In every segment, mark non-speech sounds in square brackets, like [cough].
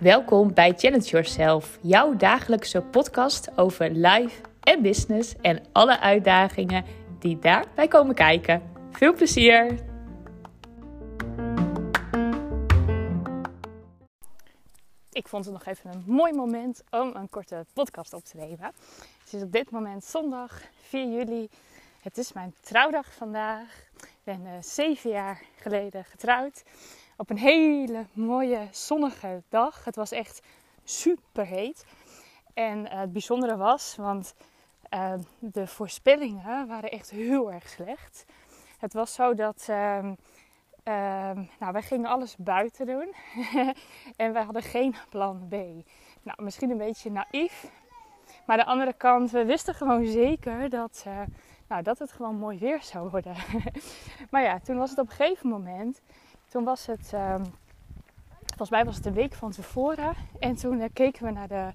Welkom bij Challenge Yourself, jouw dagelijkse podcast over life en business en alle uitdagingen die daarbij komen kijken. Veel plezier! Ik vond het nog even een mooi moment om een korte podcast op te nemen. Het is op dit moment zondag 4 juli. Het is mijn trouwdag vandaag. Ik ben uh, zeven jaar geleden getrouwd op een hele mooie zonnige dag. Het was echt super heet. En uh, het bijzondere was, want uh, de voorspellingen waren echt heel erg slecht. Het was zo dat uh, nou, wij gingen alles buiten doen [laughs] en wij hadden geen plan B. Nou, misschien een beetje naïef, maar de andere kant, we wisten gewoon zeker dat, nou, dat het gewoon mooi weer zou worden. [laughs] maar ja, toen was het op een gegeven moment toen was het, um, volgens mij was het een week van tevoren. En toen uh, keken we naar de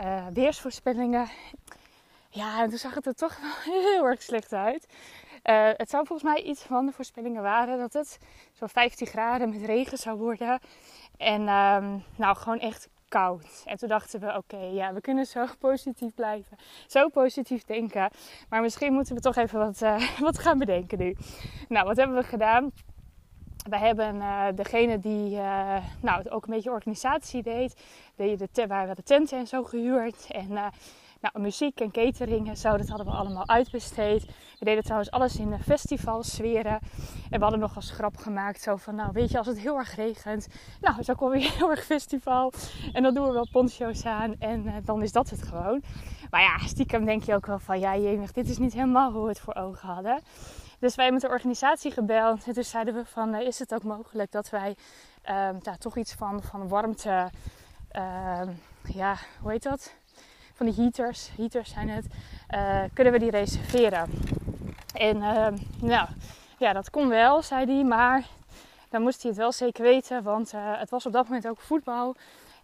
uh, weersvoorspellingen. Ja, en toen zag het er toch wel [laughs] heel erg slecht uit. Uh, het zou volgens mij iets van de voorspellingen waren dat het zo'n 15 graden met regen zou worden. En um, nou, gewoon echt koud. En toen dachten we, oké, ja, we kunnen zo [laughs] positief blijven. Zo positief denken. Maar misschien moeten we toch even wat, uh, [laughs] wat gaan bedenken nu. Nou, wat hebben we gedaan? we hebben uh, degene die uh, nou, ook een beetje organisatie deed. De, de, waar we de tenten en zo gehuurd. En nou, muziek en catering en zo, dat hadden we allemaal uitbesteed. We deden trouwens alles in de festivalsferen. En we hadden nog als grap gemaakt zo van, nou weet je, als het heel erg regent, nou ook wel weer [laughs] heel erg festival. En dan doen we wel poncho's aan en dan is dat het gewoon. Maar ja, stiekem denk je ook wel van, ja jemig, dit is niet helemaal hoe we het voor ogen hadden. Dus wij hebben met de organisatie gebeld. En toen zeiden we van, uh, is het ook mogelijk dat wij uh, daar toch iets van, van warmte, uh, ja, hoe heet dat? Van die heaters, heaters zijn het, eh, kunnen we die reserveren? En ehm, nou, ja, dat kon wel, zei hij, maar dan moest hij het wel zeker weten, want eh, het was op dat moment ook voetbal.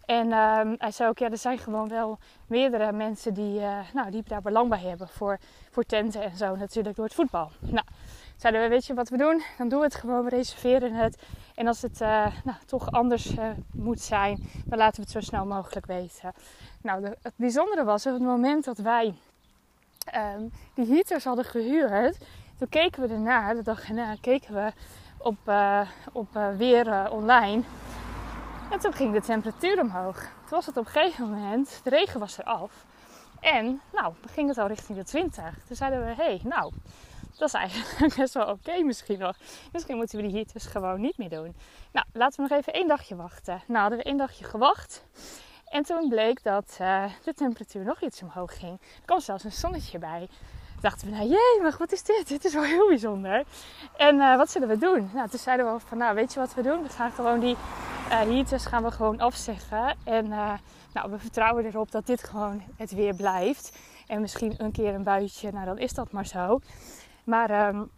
En uh, hij zei ook, ja, er zijn gewoon wel meerdere mensen die, uh, nou, die daar belang bij hebben voor, voor tenten en zo natuurlijk door het voetbal. Nou, zeiden we, weet je wat we doen? Dan doen we het gewoon, we reserveren het. En als het uh, nou, toch anders uh, moet zijn, dan laten we het zo snel mogelijk weten. Nou, de, het bijzondere was, op het moment dat wij um, die heaters hadden gehuurd, toen keken we ernaar, de dag erna keken we op, op weer online... En toen ging de temperatuur omhoog. Toen was het op een gegeven moment, de regen was eraf. En nou, dan ging het al richting de 20. Toen zeiden we, hé, hey, nou, dat is eigenlijk [laughs] best wel oké misschien nog. Misschien moeten we die hier dus gewoon niet meer doen. Nou, laten we nog even één dagje wachten. Nou, hadden we één dagje gewacht. En toen bleek dat uh, de temperatuur nog iets omhoog ging. Er kwam zelfs een zonnetje bij dachten we, nou jee, maar wat is dit? Dit is wel heel bijzonder. En uh, wat zullen we doen? Nou, toen zeiden we van, nou weet je wat we doen? We gaan gewoon die uh, heaters gaan we gewoon afzeggen. En nou, we vertrouwen erop dat dit gewoon het weer blijft. En misschien een keer een buitje, nou dan is dat maar zo. Maar um,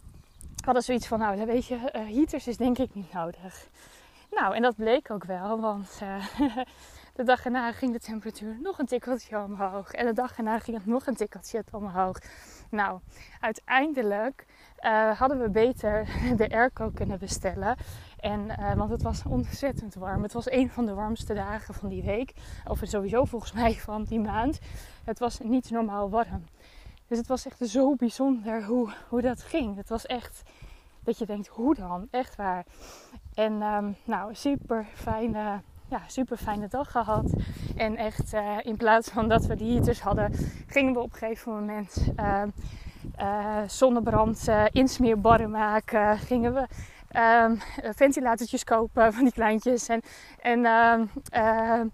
we hadden zoiets van, nou weet je, heaters is denk ik niet nodig. Nou, en dat bleek ook wel, want [laughs] de dag erna ging de temperatuur nog een tikkeltje omhoog. En de dag erna ging het nog een tikkeltje omhoog. Nou, uiteindelijk uh, hadden we beter [laughs] de airco kunnen bestellen. En, want het was ontzettend warm. Het was een van de warmste dagen van die week. Of sowieso volgens [laughs] mij van die maand. Het was niet normaal warm. Dus het was echt zo bijzonder hoe, hoe dat ging. Het was echt dat je denkt, hoe dan? Echt waar. En um, nou, super fijne ja, super fijne dag gehad. En echt uh, in plaats van dat we die heaters hadden, gingen we op een gegeven moment uh, uh, zonnebrand insmeerbarren maken. Gingen we ehm, ventilatortjes kopen van die kleintjes. En, en ehm,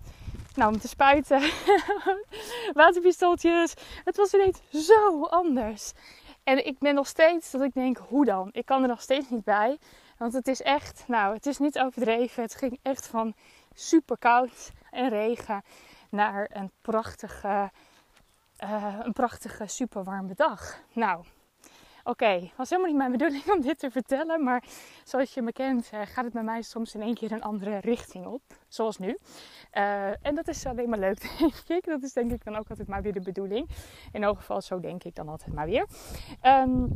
nou, om te spuiten. [laughs] Waterpistooltjes. Het was ineens zo anders. En ik ben nog steeds dat ik denk, hoe dan? Ik kan er nog steeds niet bij. Want het is echt, nou, het is niet overdreven. Het ging echt van super koud en regen naar een prachtige, uh, een prachtige super warme dag. Nou, oké, okay. was helemaal niet mijn [laughs] bedoeling om dit te vertellen, maar zoals je me kent, uh, gaat het bij mij soms in één keer een andere richting op, zoals nu. Uh, en dat is alleen maar leuk, [laughs] denk ik. Dat is denk ik dan ook altijd maar weer de bedoeling. In elk geval, zo denk ik dan altijd maar weer. Um,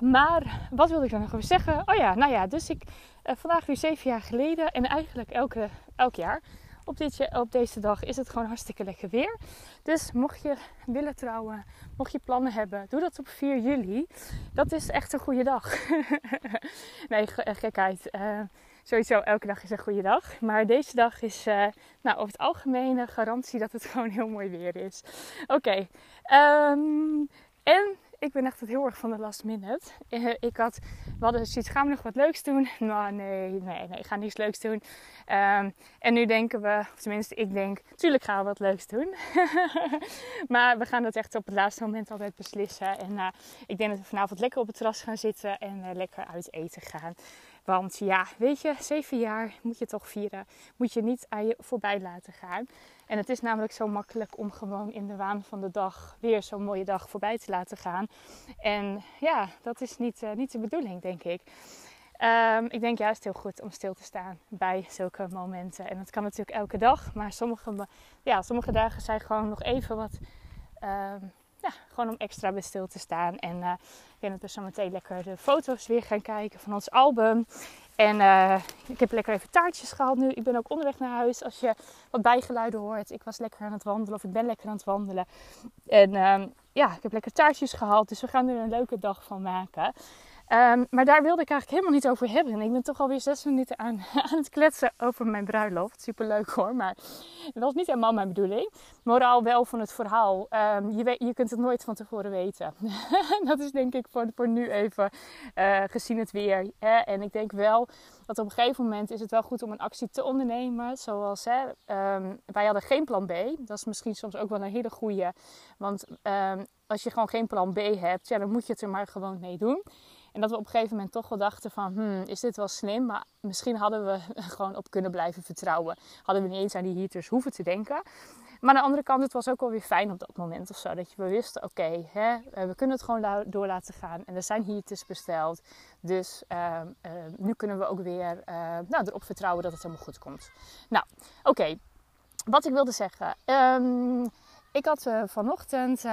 Maar wat wilde ik dan nog over zeggen? Oh ja, nou ja, dus ik uh, vandaag weer zeven jaar geleden en eigenlijk elke, elk jaar op, op deze dag is het gewoon hartstikke lekker weer. Dus mocht je willen trouwen, mocht je plannen hebben, doe dat op 4 juli. Dat is echt een goede dag. [laughs] nee, eh, gekheid. Uh, sowieso, elke dag is een goede dag. Maar deze dag is uh, nou, over het algemeen een garantie dat het [laughs] gewoon heel mooi weer is. Oké. Um, en ik ben echt heel erg van de last minute. Eh, ik had, we hadden zoiets, gaan we nog wat leuks doen? [laughs] Nou, nee, nee, nee, ik ga niets leuks doen. Um, en nu denken we, of tenminste ik denk, natuurlijk gaan we wat leuks doen. [laughs] maar we gaan dat echt op het laatste moment altijd beslissen. En uh, ik denk dat we vanavond lekker op het terras gaan zitten en uh, lekker uit eten gaan. Want ja, weet je, zeven jaar moet je toch vieren. Moet je niet aan je voorbij laten gaan. En het is namelijk zo makkelijk om gewoon in de waan van de dag weer zo'n mooie dag voorbij te laten gaan. En ja, dat is niet, uh, niet de bedoeling, denk ik. Um, ik denk juist heel goed om stil te staan bij zulke momenten. En dat kan natuurlijk elke dag, maar sommige, ja, sommige dagen zijn gewoon nog even wat. Um, ja, gewoon om extra bij stil te staan. En uh, ik denk dat we zo meteen lekker de foto's weer gaan kijken van ons album. En uh, ik heb lekker even taartjes gehad nu. Ik ben ook onderweg naar huis. Als je wat bijgeluiden hoort. Ik was lekker aan het wandelen of ik ben lekker aan het wandelen. En uh, ja, ik heb lekker taartjes gehad. Dus we gaan er een leuke dag van maken. Um, maar daar wilde ik eigenlijk helemaal niet over hebben. Ik ben toch alweer zes minuten aan, [laughs] aan het kletsen over mijn bruiloft. Super leuk hoor, maar dat was niet helemaal mijn bedoeling. Moraal wel van het verhaal. Um, je, weet, je kunt het nooit van tevoren weten. [laughs] dat is denk ik voor, voor nu even uh, gezien het weer. Hè? En ik denk wel dat op een gegeven moment is het wel goed om een actie te ondernemen. Zoals hè, um, wij hadden geen plan B. Dat is misschien soms ook wel een hele goede. Want als je gewoon geen plan B hebt, ja, dan moet je het er maar gewoon mee doen. En dat we op een gegeven moment toch wel dachten van, hmm, is dit wel slim? Maar misschien hadden we [laughs] gewoon op kunnen blijven vertrouwen. Hadden we niet eens aan die heaters hoeven te denken. Maar aan de andere kant, het was ook wel weer fijn op dat moment of zo. Dat je we wisten, oké, okay, we kunnen het gewoon door laten gaan. En er zijn heaters besteld. Dus uh, uh, nu kunnen we ook weer uh, nou, erop vertrouwen dat het helemaal goed komt. Nou, oké. Wat ik wilde zeggen. Ik had eh, vanochtend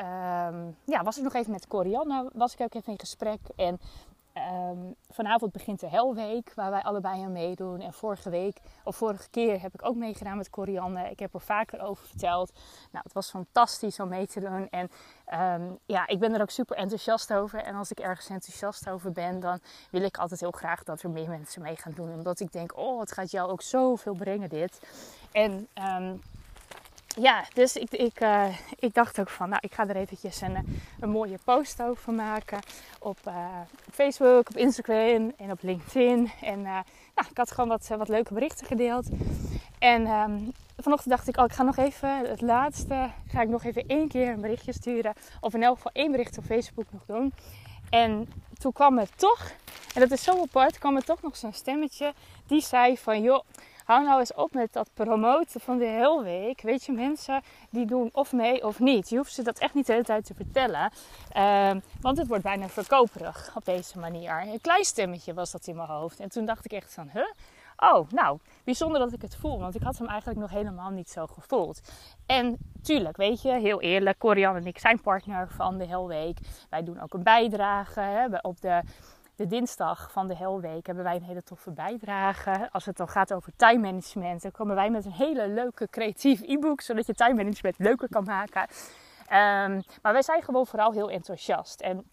um, ja, was ik nog even met Corianne, was ik ook even in gesprek. En um, vanavond begint de Helweek, waar wij allebei aan meedoen. En vorige week, of vorige keer, heb ik ook meegedaan met Corianne. Ik heb er vaker over verteld. Nou, het was fantastisch om mee te doen. En um, ja, ik ben er ook super enthousiast over. En als ik ergens enthousiast over ben, dan wil ik altijd heel graag dat er meer mensen mee gaan doen. Omdat ik denk, oh, het gaat jou ook zoveel brengen dit. En ja, dus ik, ik, uh, ik dacht ook van, nou, ik ga er eventjes een, een mooie post over maken op, op Facebook, op Instagram en op LinkedIn. En nou, ik had gewoon wat, wat leuke berichten gedeeld. En um, vanochtend dacht ik, oh, ik ga nog even, het laatste, ga ik nog even één keer een berichtje sturen. Of in elk geval één bericht op Facebook nog doen. En toen kwam het toch, en dat is zo apart, kwam er toch nog zo'n stemmetje die zei van, joh hou nou eens op met dat promoten van de hele week. Weet je, mensen die doen of mee of niet. Je hoeft ze dat echt niet de hele tijd te vertellen. Uh, want het wordt bijna verkoperig op deze manier. Een klein stemmetje was dat in mijn hoofd. En toen dacht ik echt van, huh? Oh, nou, bijzonder dat ik het voel. Want ik had hem eigenlijk nog helemaal niet zo gevoeld. En tuurlijk, weet je, heel eerlijk. Corianne en ik zijn partner van de Helweek. Wij doen ook een bijdrage hè, op de de dinsdag van de Helweek hebben wij een hele toffe bijdrage. Als het dan gaat over time management, dan komen wij met een hele leuke creatief e-book, zodat je time management leuker kan maken. Um, maar wij zijn gewoon vooral heel enthousiast. En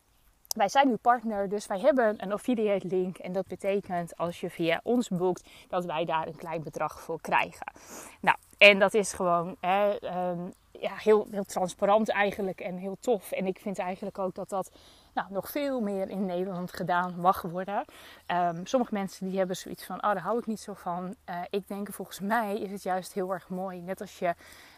wij zijn nu partner, dus wij hebben een affiliate link. En dat betekent als je via ons boekt, dat wij daar een klein bedrag voor krijgen. Nou, en dat is gewoon hè, um, ja, heel, heel transparant eigenlijk en heel tof. En ik vind eigenlijk ook dat dat nou, nog veel meer in Nederland gedaan mag worden. Um, sommige mensen die hebben zoiets van, oh daar hou ik niet zo van. Uh, ik denk volgens mij is het juist heel erg mooi. Net als je...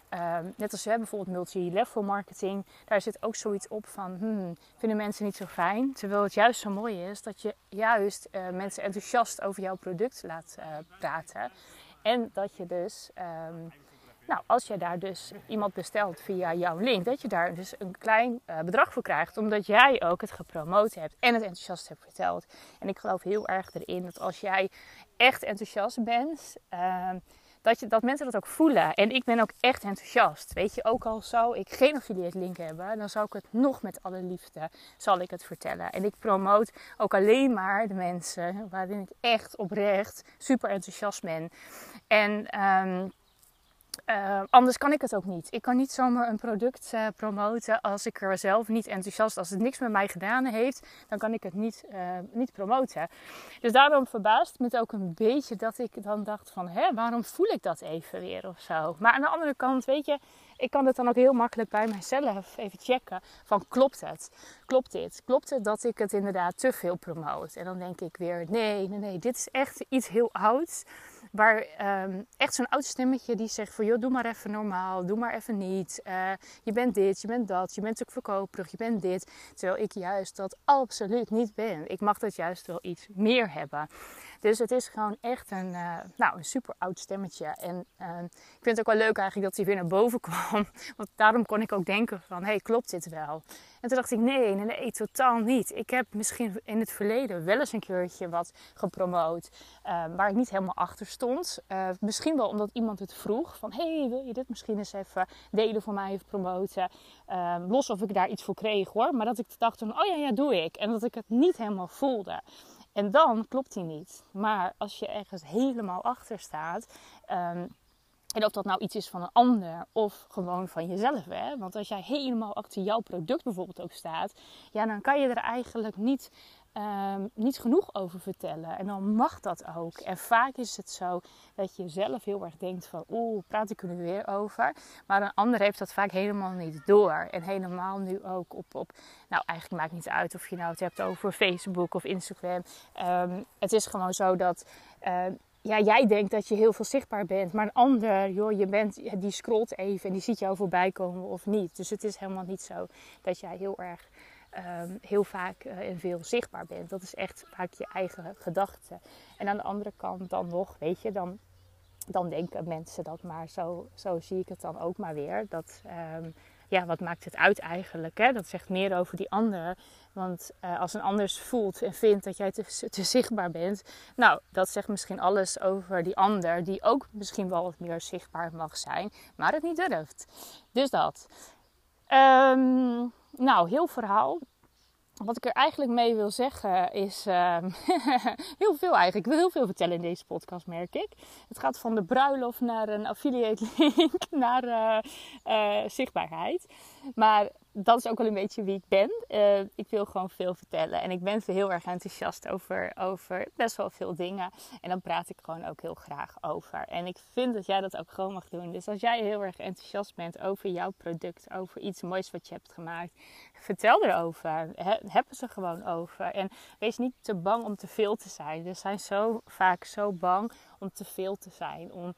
Um, net als we bijvoorbeeld multi-level marketing, daar zit ook zoiets op van, hmm, vinden mensen niet zo fijn? Terwijl het juist zo mooi is dat je juist uh, mensen enthousiast over jouw product laat uh, praten. En dat je dus um, nou, als je daar dus iemand bestelt via jouw link, dat je daar dus een klein uh, bedrag voor krijgt, omdat jij ook het gepromoot hebt en het enthousiast hebt verteld. En ik geloof heel erg erin dat als jij echt enthousiast bent, uh, dat, je, dat mensen dat ook voelen. En ik ben ook echt enthousiast. Weet je, ook al zou ik geen affiliate link hebben, dan zou ik het nog met alle liefde zal ik het vertellen. En ik promoot ook alleen maar de mensen waarin ik echt oprecht super enthousiast ben. En um, uh, anders kan ik het ook niet. Ik kan niet zomaar een product uh, promoten als ik er zelf niet enthousiast, als het niks met mij gedaan heeft, dan kan ik het niet, uh, niet promoten. Dus daarom verbaast me ook een beetje dat ik dan dacht van, hè, waarom voel ik dat even weer of zo? Maar aan de andere kant, weet je, ik kan het dan ook heel makkelijk bij mijzelf even checken van, klopt het? Klopt dit? Klopt het dat ik het inderdaad te veel promoot? En dan denk ik weer, nee, nee, nee, dit is echt iets heel ouds Waar um, echt zo'n oud stemmetje die zegt van joh, doe maar even normaal, doe maar even niet. Uh, je bent dit, je bent dat, je bent ook verkoperig, je bent dit. Terwijl ik juist dat absoluut niet ben. Ik mag dat juist wel iets meer hebben. Dus het is gewoon echt een, uh, nou, een super oud stemmetje. En uh, ik vind het ook wel leuk eigenlijk dat hij weer naar boven [laughs] kwam. Want daarom kon ik ook denken van, hey, klopt dit wel? En toen dacht ik, nee, nee, nee, totaal niet. Ik heb misschien in het verleden wel eens een keertje wat gepromoot uh, waar ik niet helemaal achter stond. Misschien wel omdat iemand het vroeg van, hey, wil je dit misschien eens even delen voor mij even promoten? Los of ik daar iets voor kreeg hoor, maar dat ik dacht van, oh ja, ja, doe ik. En dat ik het niet helemaal voelde. En dan klopt hij niet. Maar als je ergens helemaal achter staat. Um, en of dat nou iets is van een ander of gewoon van jezelf. Hè? Want als jij helemaal achter jouw product bijvoorbeeld ook staat, ja, dan kan je er eigenlijk niet, um, niet genoeg over vertellen. En dan mag dat ook. En vaak is het zo dat je zelf heel erg denkt van, oeh, praat ik er nu weer over. Maar een ander heeft dat vaak helemaal niet door. En helemaal nu ook op, op nou eigenlijk maakt niet uit of je nou het hebt over Facebook of Instagram. Um, het is gewoon zo dat... Uh, ja, jij denkt dat je heel veel zichtbaar bent, maar een ander, joh, je bent, die scrolt even en die ziet jou voorbij komen of niet. Dus het is helemaal niet zo dat jij heel erg, um, heel vaak uh, en veel zichtbaar bent. Dat is echt vaak je eigen gedachte. En aan de andere kant dan nog, weet je, dan, dan denken mensen dat maar. Zo, zo zie ik het dan ook maar weer. Dat, um, ja, wat maakt het uit eigenlijk? Hè? Dat zegt meer over die ander. Want uh, als een ander voelt en vindt dat jij te, te, zichtbaar bent, nou, dat zegt misschien alles over die ander, die ook misschien wel wat meer zichtbaar mag zijn, maar het niet durft. Dus dat. Um, nou, heel verhaal wat ik er eigenlijk mee wil zeggen is uh, [laughs] heel veel eigenlijk. Ik wil heel veel vertellen in deze podcast, merk ik. Het gaat van de bruiloft naar een affiliate link [laughs] naar uh, uh, zichtbaarheid. Maar dat is ook wel een beetje wie ik ben. Uh, ik wil gewoon veel vertellen. En ik ben heel erg enthousiast over, over best wel veel dingen. En dan praat ik gewoon ook heel graag over. En ik vind dat jij dat ook gewoon mag doen. Dus als jij heel erg enthousiast bent over jouw product, over iets moois wat je hebt gemaakt, vertel erover. He, heb ze gewoon over. En wees niet te bang om te veel te zijn. We zijn zo vaak zo bang om te veel te zijn. Om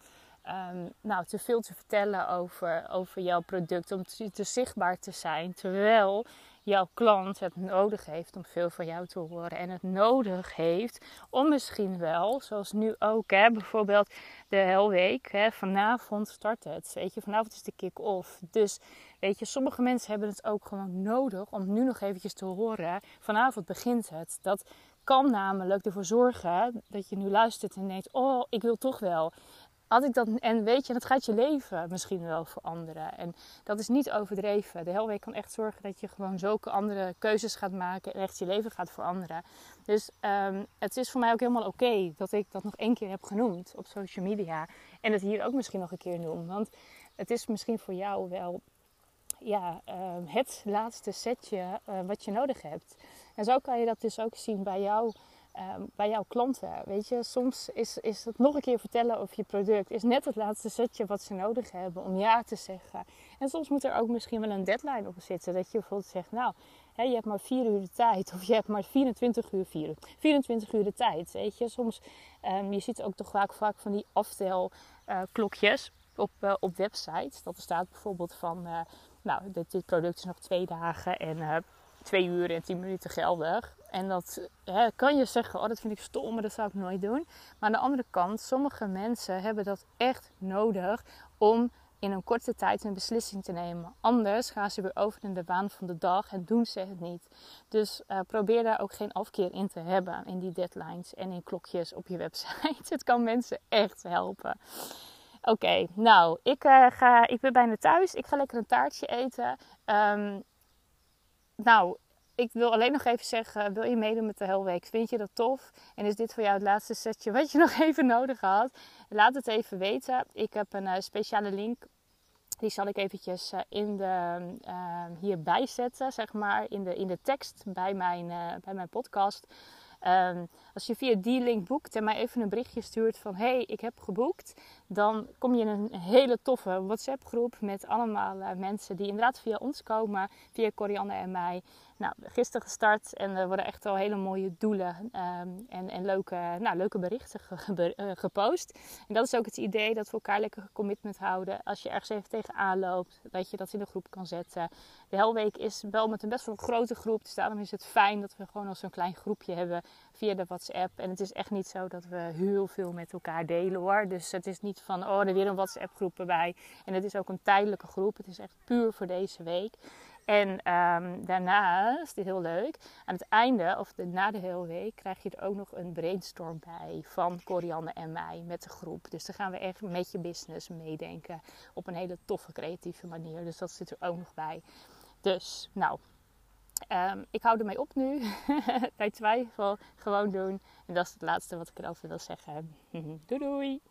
um, nou, te veel te vertellen over, over jouw product, om te, te, zichtbaar te zijn. Terwijl jouw klant het nodig heeft om veel van jou te horen. En het nodig heeft om misschien wel, zoals nu ook, hè, bijvoorbeeld de Helweek. Hè, vanavond start het. Weet je, vanavond is de kick-off. Dus weet je, sommige mensen hebben het ook gewoon nodig om nu nog eventjes te horen. Vanavond begint het. Dat kan namelijk ervoor zorgen dat je nu luistert en denkt: Oh, ik wil toch wel had ik dat, en weet je, dat gaat je leven misschien wel veranderen. En dat is niet overdreven. De Helweek kan echt zorgen dat je gewoon zulke andere keuzes gaat maken en echt je leven gaat veranderen. Dus um, het is voor mij ook helemaal oké dat ik dat nog één keer heb genoemd op social media. En het hier ook misschien nog een keer noem. Want het is misschien voor jou wel ja, um, het laatste setje uh, wat je nodig hebt. En zo kan je dat dus ook zien bij jou Ehm, bij jouw klanten. Weet je, soms is, is het nog een keer vertellen over je product, is net het laatste setje wat ze nodig hebben om ja te zeggen. En soms moet er ook misschien wel een deadline op zitten. Dat je bijvoorbeeld zegt, nou, hè, je hebt maar 4 uur de tijd, of je hebt maar 24 uur, 4, 24 uur de tijd. Weet je, soms, um, je ziet ook toch vaak, vaak van die aftelklokjes uh, op, uh, op websites. Dat er staat bijvoorbeeld van, uh, nou, dit, dit, product is nog twee dagen en twee uur en 10 minuten geldig. En dat hè, kan je zeggen, oh dat vind ik stom, maar dat zou ik nooit doen. Maar aan de andere kant, sommige mensen hebben dat echt nodig om in een korte tijd een beslissing te nemen. Anders gaan ze weer over in de waan van de dag en doen ze het niet. Dus uh, probeer daar ook geen afkeer in te hebben in die deadlines en in klokjes op je website. [laughs] het kan mensen echt helpen. Oké, nou, ik, uh, ga, ik ben bijna thuis. Ik ga lekker een taartje eten. Um, nou, ik wil alleen nog even zeggen, wil je meedoen met de Helweek? Vind je dat tof? En is dit voor jou het laatste setje wat je [laughs] nog even nodig had? Laat het even weten. Ik heb een uh, speciale link. Die zal ik eventjes uh, in de, uh, hierbij zetten, zeg maar, in de, in de tekst bij mijn, bij mijn podcast. Um, als je via die link boekt en mij even een berichtje stuurt van hey, ik heb geboekt, dan kom je in een hele toffe WhatsApp groep met allemaal mensen die inderdaad via ons komen, via Corianne en mij. Nou, gisteren gestart en er worden echt al hele mooie doelen um, en, en leuke, nou, leuke berichten ge, uh, gepost. En dat is ook het idee dat we elkaar lekker commitment houden. Als je ergens even tegenaan loopt, dat je dat in de groep kan zetten. De Helweek is wel met een best wel grote groep, dus daarom is het fijn dat we gewoon al zo'n klein groepje hebben via de WhatsApp. En het is echt niet zo dat we heel veel met elkaar delen hoor. Dus het is niet van, oh, er weer een WhatsApp groep erbij. En het is ook een tijdelijke groep. Het is echt puur voor deze week. En um, daarnaast, dit heel leuk, aan het einde of de, na de hele week krijg je er ook nog een brainstorm bij van Corianne en mij met de groep. Dus dan gaan we echt met je business meedenken op een hele toffe, creatieve manier. Dus dat zit er ook nog bij. Dus, nou, um, ik hou ermee op nu. [laughs] Bij twijfel gewoon doen. En dat is het laatste wat ik erover wil zeggen. [laughs] doei doei!